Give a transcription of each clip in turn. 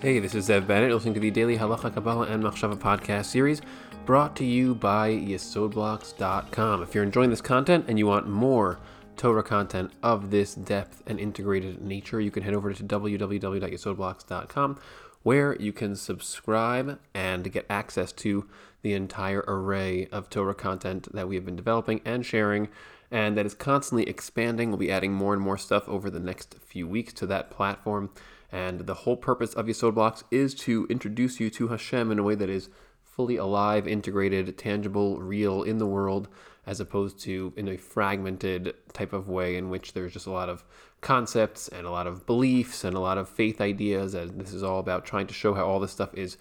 Hey, this is Zev Bennett, listening to the Daily Halacha Kabbalah and Machshava podcast series brought to you by YesodBlocks.com. If you're enjoying this content and you want more Torah content of this depth and integrated nature, you can head over to www.yesodblocks.com where you can subscribe and get access to the entire array of Torah content that we have been developing and sharing and that is constantly expanding. We'll be adding more and more stuff over the next few weeks to that platform. And the whole purpose of Yesod Blocks is to introduce you to Hashem in a way that is fully alive, integrated, tangible, real in the world, as opposed to in a fragmented type of way in which there's just a lot of concepts and a lot of beliefs and a lot of faith ideas. And this is all about trying to show how all this stuff is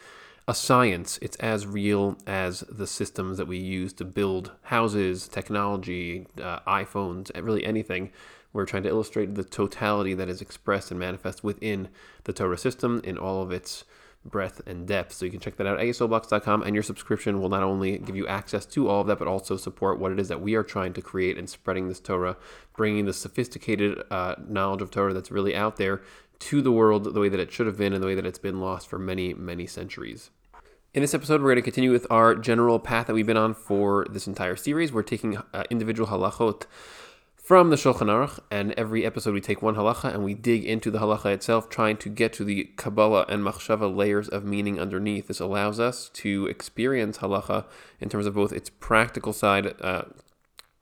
a science. It's as real as the systems that we use to build houses, technology, uh, iPhones, really anything. We're trying to illustrate the totality that is expressed and manifest within the Torah system in all of its breadth and depth. So you can check that out at yesodblocks.com, and your subscription will not only give you access to all of that, but also support what it is that we are trying to create and spreading this Torah, bringing the sophisticated uh, knowledge of Torah that's really out there to the world the way that it should have been and the way that it's been lost for many, many centuries. In this episode, we're going to continue with our general path that we've been on for this entire series. We're taking uh, individual halachot from the Shulchan Aruch, and every episode we take one halacha and we dig into the halacha itself, trying to get to the Kabbalah and Machshava layers of meaning underneath. This allows us to experience halacha in terms of both its practical side, uh,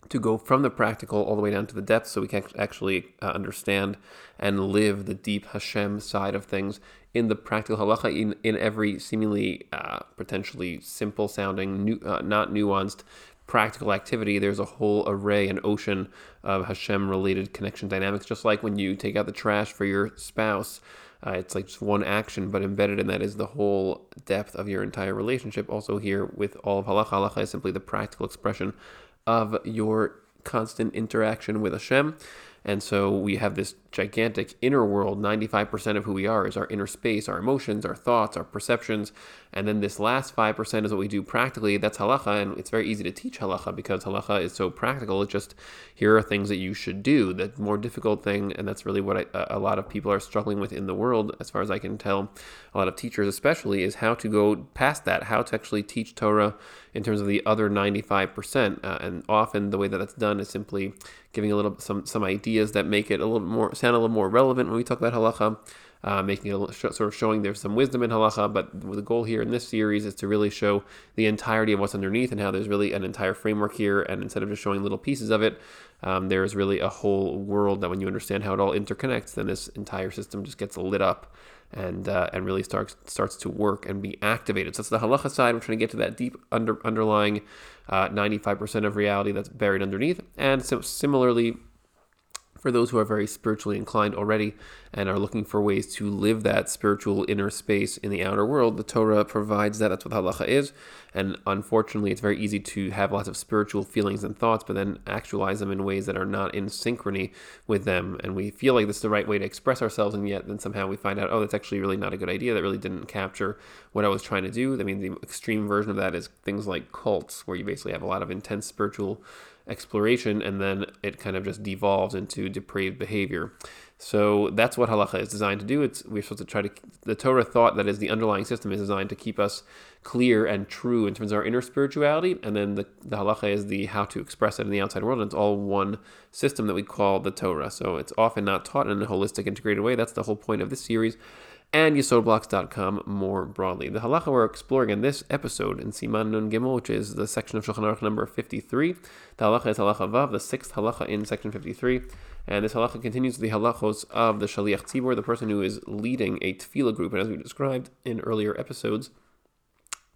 to go from the practical all the way down to the depth, so we can actually uh, understand and live the deep Hashem side of things in the practical halacha in, in every seemingly uh, potentially simple sounding, uh, not nuanced practical activity, there's a whole array, an ocean of Hashem related connection dynamics. Just like when you take out the trash for your spouse, uh, it's like just one action, but embedded in that is the whole depth of your entire relationship. Also, here with all of halacha, halacha is simply the practical expression of your constant interaction with Hashem. And so we have this gigantic inner world. 95% of who we are is our inner space, our emotions, our thoughts, our perceptions. And then this last 5% is what we do practically. That's halacha. And it's very easy to teach halacha because halacha is so practical. It's just here are things that you should do. The more difficult thing, and that's really what I, a lot of people are struggling with in the world, as far as I can tell, a lot of teachers especially, is how to go past that, how to actually teach Torah in terms of the other 95%. Uh, and often the way that that's done is simply giving a little some some ideas that make it a little more sound a little more relevant when we talk about halacha. Uh, making it sort of showing there's some wisdom in halacha, but the goal here in this series is to really show the entirety of what's underneath and how there's really an entire framework here. And instead of just showing little pieces of it, um, there is really a whole world that when you understand how it all interconnects, then this entire system just gets lit up and uh, and really starts starts to work and be activated. So that's the halacha side. We're trying to get to that deep under underlying uh, 95% of reality that's buried underneath. And so similarly, for those who are very spiritually inclined already and are looking for ways to live that spiritual inner space in the outer world, the Torah provides that. That's what halacha is. And unfortunately, it's very easy to have lots of spiritual feelings and thoughts, but then actualize them in ways that are not in synchrony with them. And we feel like this is the right way to express ourselves, and yet then somehow we find out, oh, that's actually really not a good idea. That really didn't capture what I was trying to do. I mean, the extreme version of that is things like cults, where you basically have a lot of intense spiritual exploration and then it kind of just devolves into depraved behavior. So that's what halacha is designed to do. It's we're supposed to try to the Torah thought that is the underlying system is designed to keep us clear and true in terms of our inner spirituality, and then the, the halacha is the how to express it in the outside world. And it's all one system that we call the Torah. So it's often not taught in a holistic, integrated way. That's the whole point of this series and YesodBlocks.com more broadly. The halacha we're exploring in this episode in Siman Nun Gimel, which is the section of Shulchan Aruch number 53. The halacha is halacha Vav, the sixth halacha in section 53. And this halacha continues the halachos of the Shaliach Tzibor, the person who is leading a tefillah group. And as we described in earlier episodes,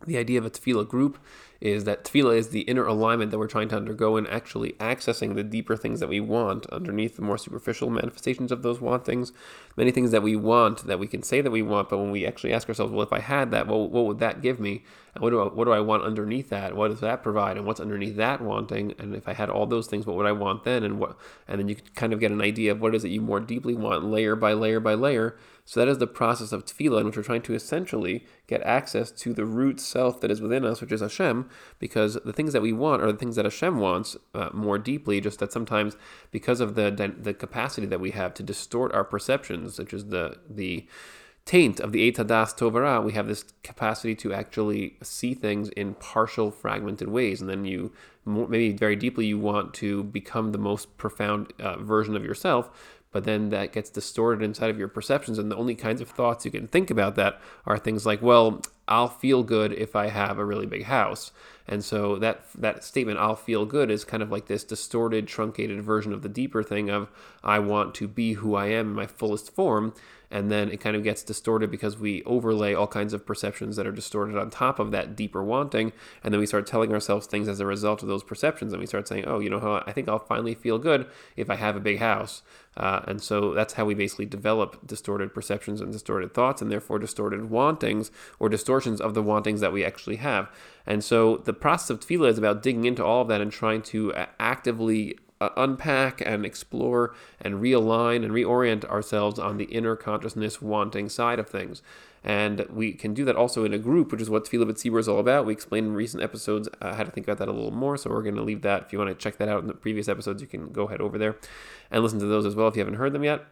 the idea of a tefillah group is that tefillah is the inner alignment that we're trying to undergo in actually accessing the deeper things that we want underneath the more superficial manifestations of those want things. Many things that we want that we can say that we want, but when we actually ask ourselves, well, if I had that, well, what would that give me? And what do I, what do I want underneath that? What does that provide? And what's underneath that wanting? And if I had all those things, what would I want then? And what? And then you kind of get an idea of what is it you more deeply want, layer by layer by layer. So that is the process of tefillah, in which we're trying to essentially get access to the root self that is within us, which is Hashem, because the things that we want are the things that Hashem wants uh, more deeply. Just that sometimes, because of the the capacity that we have to distort our perceptions, such as the the taint of the Eitz HaDaas Tov V'Ra, we have this capacity to actually see things in partial, fragmented ways. And then you, maybe very deeply, you want to become the most profound uh, version of yourself. But then that gets distorted inside of your perceptions. And the only kinds of thoughts you can think about that are things like, well, I'll feel good if I have a really big house. And so that that statement I'll feel good is kind of like this distorted truncated version of the deeper thing of I want to be who I am in my fullest form and then it kind of gets distorted because we overlay all kinds of perceptions that are distorted on top of that deeper wanting and then we start telling ourselves things as a result of those perceptions and we start saying oh you know how i think i'll finally feel good if i have a big house. Uh, and so that's how we basically develop distorted perceptions and distorted thoughts and therefore distorted wantings or distortions of the wantings that we actually have. And so the process of tefillah is about digging into all of that and trying to actively unpack and explore and realign and reorient ourselves on the inner consciousness wanting side of things. And we can do that also in a group, which is what Tefillah B'Tzibur is all about. We explained in recent episodes uh, how to think about that a little more, so we're going to leave that. If you want to check that out in the previous episodes, you can go head over there and listen to those as well if you haven't heard them yet.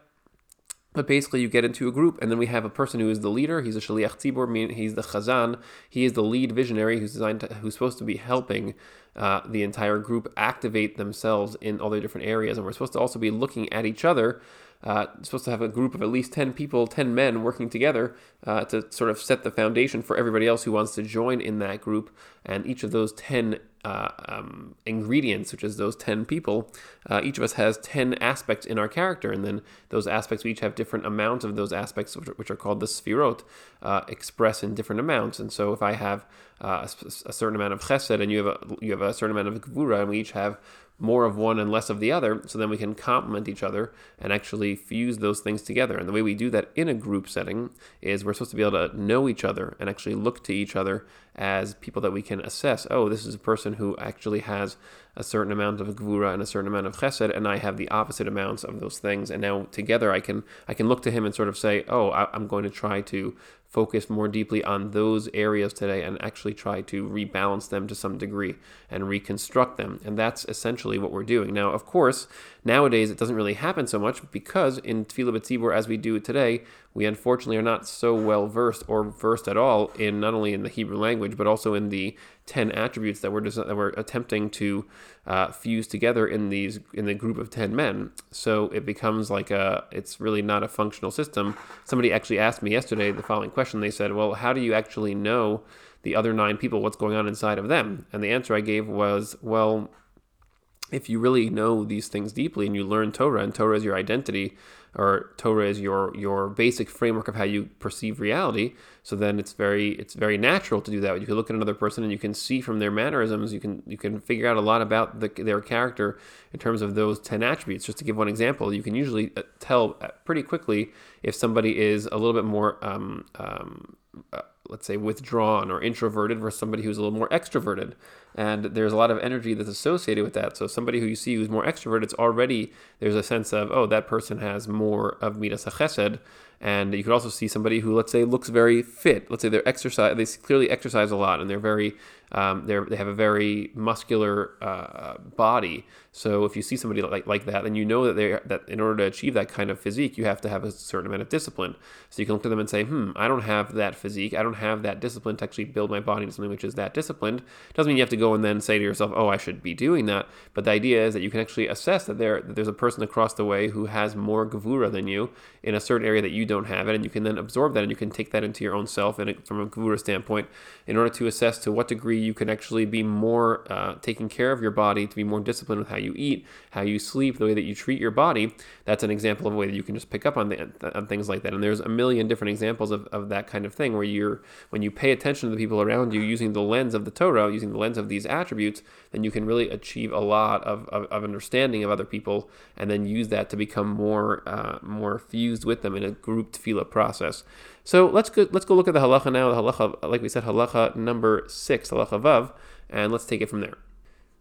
But basically, you get into a group, and then we have a person who is the leader. He's a shaliach tzibur, he's the chazan. He is the lead visionary who's designed to, who's supposed to be helping uh, the entire group activate themselves in all their different areas. And we're supposed to also be looking at each other. Uh, supposed to have a group of at least 10 people, 10 men working together uh, to sort of set the foundation for everybody else who wants to join in that group. And each of those 10 uh, um, ingredients, which is those 10 people, uh, each of us has 10 aspects in our character. And then those aspects, we each have different amounts of those aspects, which are, which are called the sfirot, uh, express in different amounts. And so if I have uh, a, a, certain amount of chesed and you have a, you have a certain amount of gvura, and we each have more of one and less of the other, so then we can complement each other and actually fuse those things together. And the way we do that in a group setting is we're supposed to be able to know each other and actually look to each other as people that we can assess. Oh, this is a person who actually has a certain amount of gvura and a certain amount of chesed, and I have the opposite amounts of those things. And now together, I can I can look to him and sort of say, oh, I, I'm going to try to focus more deeply on those areas today and actually try to rebalance them to some degree and reconstruct them. And that's essentially what we're doing. Now, of course, nowadays it doesn't really happen so much because in Tefillah B'Tzibur, as we do today, we unfortunately are not so well versed or versed at all in not only in the Hebrew language, but also in the 10 attributes that we're, that we're attempting to uh, fuse together in these in the group of 10 men. So it becomes like a it's really not a functional system. Somebody actually asked me yesterday the following question. They said well how do you actually know the other nine people? What's going on inside of them? And the answer i gave was well if you really know these things deeply and you learn torah and torah is your identity or Torah is your your basic framework of how you perceive reality. So then it's very it's very natural to do that. You can look at another person and you can see from their mannerisms, you can you can figure out a lot about the, their character in terms of those ten attributes. Just to give one example, you can usually uh, tell uh, pretty quickly if somebody is a little bit more um, um, uh, let's say withdrawn or introverted versus somebody who's a little more extroverted and there's a lot of energy that's associated with that. So somebody who you see who's more extroverted it's already there's a sense of oh that person has more of midas chesed and you could also see somebody who let's say looks very fit let's say they're exercise they clearly exercise a lot and they're very um, they they have a very muscular uh, body. So if you see somebody like, like that, then you know that they that in order to achieve that kind of physique, you have to have a certain amount of discipline. So you can look at them and say, "Hmm, I don't have that physique. I don't have that discipline to actually build my body into something which is that disciplined." Doesn't mean you have to go and then say to yourself, "Oh, I should be doing that." But the idea is that you can actually assess that there that there's a person across the way who has more gavura than you in a certain area that you don't have it, and you can then absorb that and you can take that into your own self and from a gvura standpoint in order to assess to what degree you can actually be more uh, taking care of your body, to be more disciplined with how you eat, how you sleep, the way that you treat your body. That's an example of a way that you can just pick up on, the, on things like that. And there's a million different examples of, of that kind of thing where you're, when you pay attention to the people around you using the lens of the Torah, using the lens of these attributes, then you can really achieve a lot of, of, of understanding of other people and then use that to become more, uh, more fused with them in a group tefillah process. So let's go, let's go look at the halacha now. The halacha, like we said, halacha number six, halacha vav, and let's take it from there.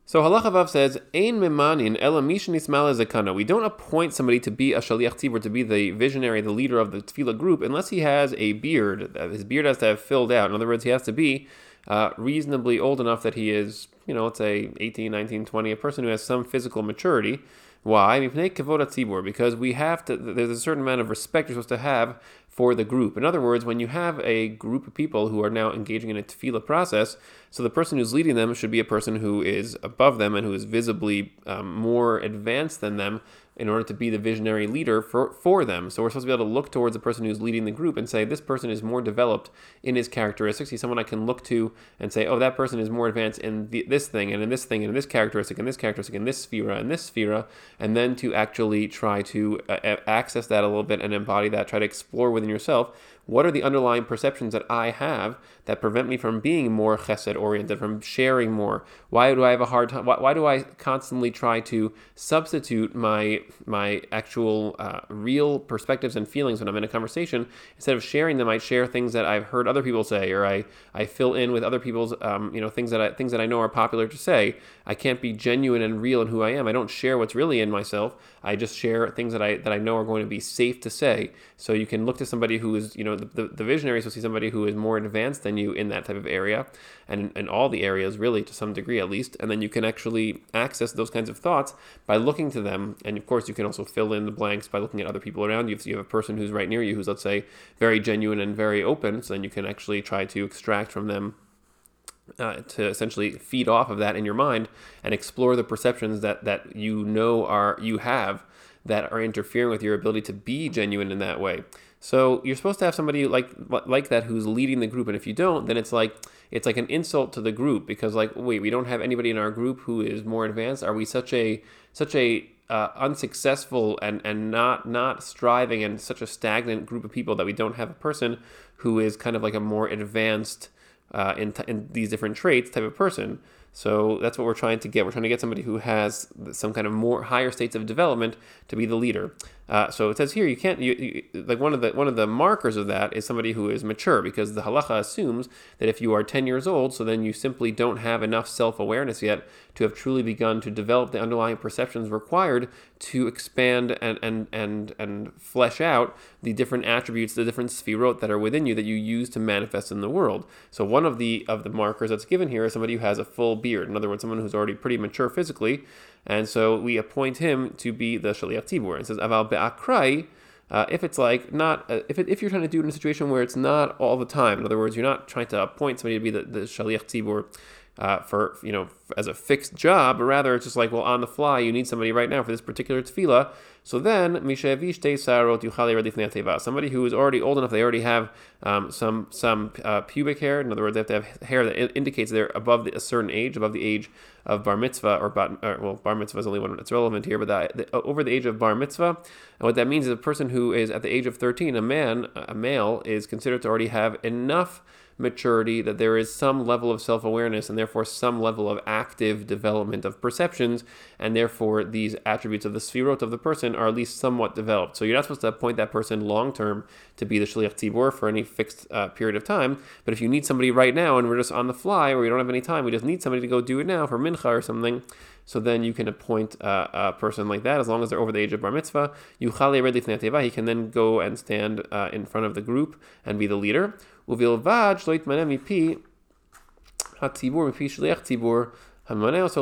So halacha vav says, "Ein mimanin ela mishanismal zekana." We don't appoint somebody to be a shaliach tzibur, to be the visionary, the leader of the tefillah group, unless he has a beard. His beard has to have filled out. In other words, he has to be uh, reasonably old enough that he is, you know, let's say 18, 19, 20, a person who has some physical maturity. Why? Because we have to. There's a certain amount of respect you're supposed to have for the group. In other words, when you have a group of people who are now engaging in a tefillah process, so the person who's leading them should be a person who is above them and who is visibly um, more advanced than them in order to be the visionary leader for, for them. So we're supposed to be able to look towards the person who's leading the group and say, this person is more developed in his characteristics. He's someone I can look to and say, oh, that person is more advanced in the, this thing and in this thing and in this characteristic and this characteristic and this sphera and this sphera. And then to actually try to uh, access that a little bit and embody that, try to explore within yourself what are the underlying perceptions that I have that prevent me from being more chesed oriented, from sharing more? Why do I have a hard time? Why, why do I constantly try to substitute my my actual uh, real perspectives and feelings when I'm in a conversation instead of sharing them? I share things that I've heard other people say, or I, I fill in with other people's um, you know things that I, things that I know are popular to say. I can't be genuine and real in who I am. I don't share what's really in myself. I just share things that I that I know are going to be safe to say. So you can look to somebody who is you know the, the, visionaries will see somebody who is more advanced than you in that type of area and in all the areas really to some degree at least. And then you can actually access those kinds of thoughts by looking to them. And of course you can also fill in the blanks by looking at other people around you. If you have a person who's right near you who's let's say very genuine and very open so then you can actually try to extract from them uh, to essentially feed off of that in your mind and explore the perceptions that that you know are you have that are interfering with your ability to be genuine in that way. So you're supposed to have somebody like like that who's leading the group, and if you don't, then it's like it's like an insult to the group because like wait, we don't have anybody in our group who is more advanced. Are we such a such a uh, unsuccessful and and not not striving and such a stagnant group of people that we don't have a person who is kind of like a more advanced uh, in, t- in these different traits type of person. So that's what we're trying to get. We're trying to get somebody who has some kind of more higher states of development to be the leader. Uh, so it says here you can't you, you, like one of the one of the markers of that is somebody who is mature because the halacha assumes that if you are 10 years old, so then you simply don't have enough self-awareness yet to have truly begun to develop the underlying perceptions required to expand and and and and flesh out the different attributes, the different sphirot that are within you that you use to manifest in the world. So one of the of the markers that's given here is somebody who has a full beard. In other words, someone who's already pretty mature physically and so we appoint him to be the Shaliach Tzibur. And says, Aval be'akrai, uh, if it's like not, uh, if, it, if you're trying to do it in a situation where it's not all the time, in other words, you're not trying to appoint somebody to be the, the Shaliach Tzibur uh, for you know as a fixed job, but rather it's just like well on the fly you need somebody right now for this particular tefillah. So then sarot Somebody who is already old enough, they already have um, some some uh, pubic hair. In other words, they have to have hair that indicates they're above the, a certain age, above the age of bar mitzvah or, bar, or well bar mitzvah is only one that's relevant here, but that, the, over the age of bar mitzvah. And what that means is a person who is at the age of 13, a man, a male, is considered to already have enough maturity, that there is some level of self awareness and therefore some level of active development of perceptions, and therefore these attributes of the sphirot of the person are at least somewhat developed. So you're not supposed to appoint that person long term to be the shliach tzibur for any fixed uh, period of time. But if you need somebody right now and we're just on the fly or we don't have any time, we just need somebody to go do it now for mincha or something. So then you can appoint a person like that as long as they're over the age of bar mitzvah. He can then go and stand uh, in front of the group and be the leader. ובלבד שלא יתמנה מפי הציבור, מפי שליח ציבור, as long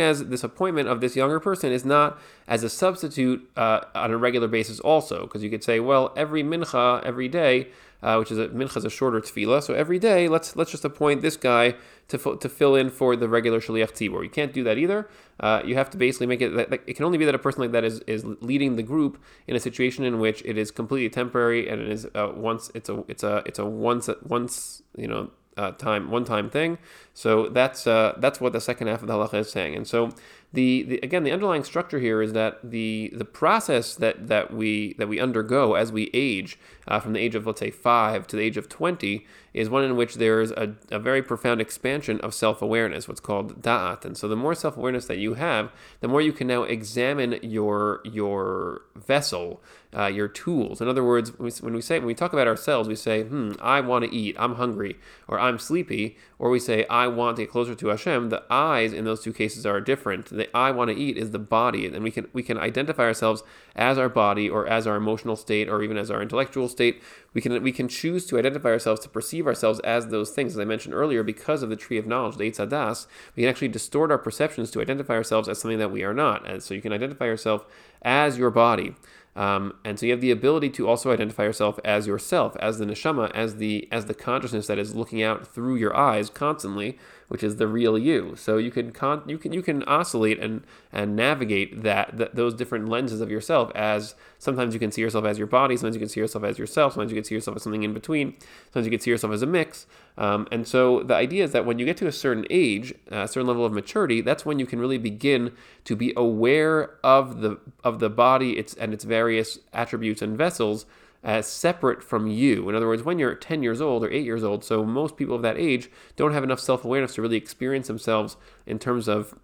as this appointment of this younger person is not as a substitute uh, on a regular basis also, because you could say, well, every mincha, every day, uh, which is a mincha is a shorter tefillah, so every day let's let's just appoint this guy to, to fill in for the regular shaliach tzibur. You can't do that either. Uh, you have to basically make it. That, it can only be that a person like that is, is leading the group in a situation in which it is completely temporary and it is uh, once it's a it's a it's a once once you know uh, time one time thing. So that's uh, that's what the second half of the halacha is saying. And so the, the again the underlying structure here is that the the process that that we that we undergo as we age uh, from the age of let's say five to the age of twenty is one in which there is a, a very profound expansion of self awareness, what's called da'at. And so the more self awareness that you have, the more you can now examine your your vessel, uh, your tools. In other words, when we say when we talk about ourselves, we say, "Hmm, I want to eat. I'm hungry," or "I'm sleepy," or we say, "I want to get closer to Hashem." The eyes in those two cases are different. The I want to eat is the body, and we can we can identify ourselves as our body, or as our emotional state, or even as our intellectual state. We can we can choose to identify ourselves to perceive ourselves as those things. As I mentioned earlier, because of the tree of knowledge, the Eitz we can actually distort our perceptions to identify ourselves as something that we are not. And so you can identify yourself as your body. Um, and so you have the ability to also identify yourself as yourself, as the neshama, as the as the consciousness that is looking out through your eyes constantly, which is the real you. So you can con- you can you can oscillate and and navigate that, those different lenses of yourself as sometimes you can see yourself as your body, sometimes you can see yourself as yourself, sometimes you can see yourself as something in between, sometimes you can see yourself as a mix. Um, and so the idea is that when you get to a certain age, a certain level of maturity, that's when you can really begin to be aware of the of the body its and its various attributes and vessels as separate from you. In other words, when you're 10 years old or 8 years old, so most people of that age don't have enough self awareness to really experience themselves in terms of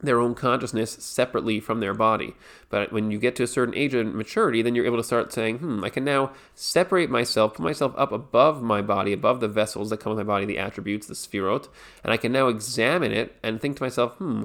their own consciousness separately from their body. But when you get to a certain age and maturity, then you're able to start saying, hmm, I can now separate myself, put myself up above my body, above the vessels that come with my body, the attributes, the sphirot, and I can now examine it and think to myself, hmm,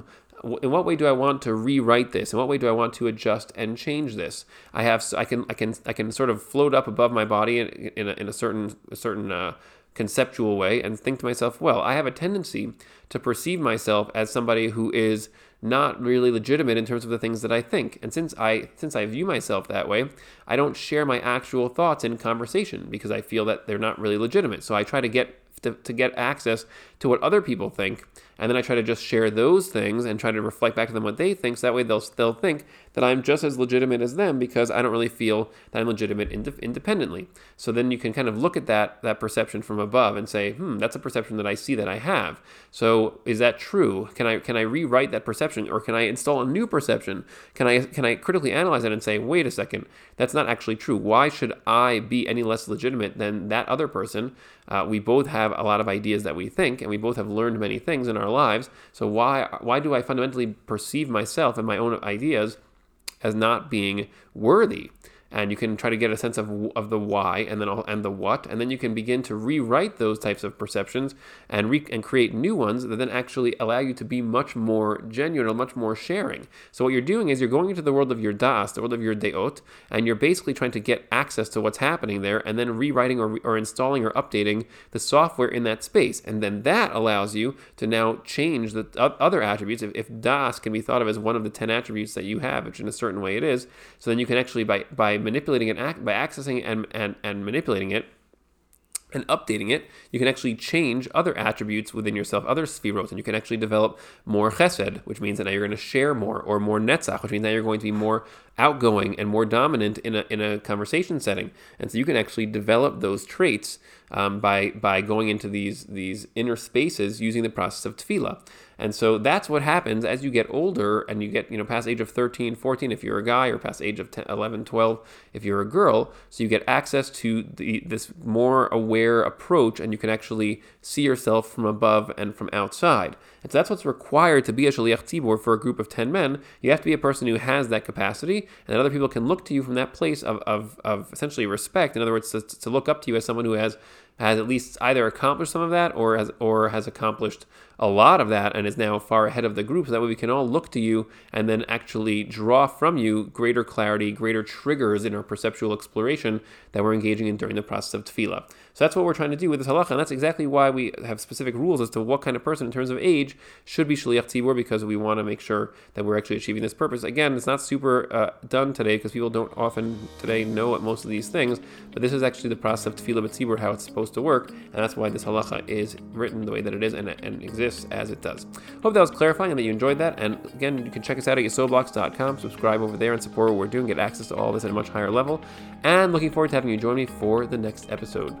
in what way do I want to rewrite this? In what way do I want to adjust and change this? I have, I can, I can, I can sort of float up above my body in, in, a, in a certain, a certain uh, conceptual way and think to myself, well, I have a tendency to perceive myself as somebody who is not really legitimate in terms of the things that I think. And since I since I view myself that way, I don't share my actual thoughts in conversation because I feel that they're not really legitimate. So I try to get to, to get access to what other people think and then I try to just share those things and try to reflect back to them what they think. So that way they'll still think that I'm just as legitimate as them because I don't really feel that I'm legitimate ind- independently. So then you can kind of look at that that perception from above and say, hmm, that's a perception that I see that I have. So is that true? Can I can I rewrite that perception or can I install a new perception? Can I can I critically analyze it and say, wait a second, that's not actually true. Why should I be any less legitimate than that other person? Uh, we both have a lot of ideas that we think, and we both have learned many things in our lives. So why why do I fundamentally perceive myself and my own ideas as not being worthy? And you can try to get a sense of, of the why and then and the what. And then you can begin to rewrite those types of perceptions and re, and create new ones that then actually allow you to be much more genuine much more sharing. So what you're doing is you're going into the world of your das the world of your deot and you're basically trying to get access to what's happening there and then rewriting or, or installing or updating the software in that space. And then that allows you to now change the other attributes. If, if das can be thought of as one of the 10 attributes that you have which in a certain way it is so then you can actually by by manipulating it, by accessing and, and, and manipulating it, and updating it, you can actually change other attributes within yourself, other spheros, and you can actually develop more chesed, which means that now you're going to share more, or more netzach, which means that you're going to be more outgoing and more dominant in a, in a conversation setting. And so you can actually develop those traits um, by by going into these these inner spaces using the process of tefillah. And so that's what happens as you get older and you get, you know, past age of 13, 14 if you're a guy or past age of 10, 11, 12 if you're a girl. So you get access to the, this more aware approach and you can actually see yourself from above and from outside. And so that's what's required to be a shaliach tzibur for a group of 10 men. You have to be a person who has that capacity and that other people can look to you from that place of, of, of essentially respect. In other words, to, to look up to you as someone who has has at least either accomplished some of that or has or has accomplished a lot of that and is now far ahead of the group. So that way we can all look to you and then actually draw from you greater clarity, greater triggers in our perceptual exploration that we're engaging in during the process of tefillah. So that's what we're trying to do with this halacha, and that's exactly why we have specific rules as to what kind of person in terms of age should be shaliach tzibur because we want to make sure that we're actually achieving this purpose. Again, it's not super uh, done today because people don't often today know what most of these things, but this is actually the process of tefillah tzibur, how it's supposed to work, and that's why this halacha is written the way that it is and, and exists as it does. Hope that was clarifying and that you enjoyed that. And again, you can check us out at yesodblocks.com, subscribe over there and support what we're doing, get access to all this at a much higher level. And looking forward to having you join me for the next episode.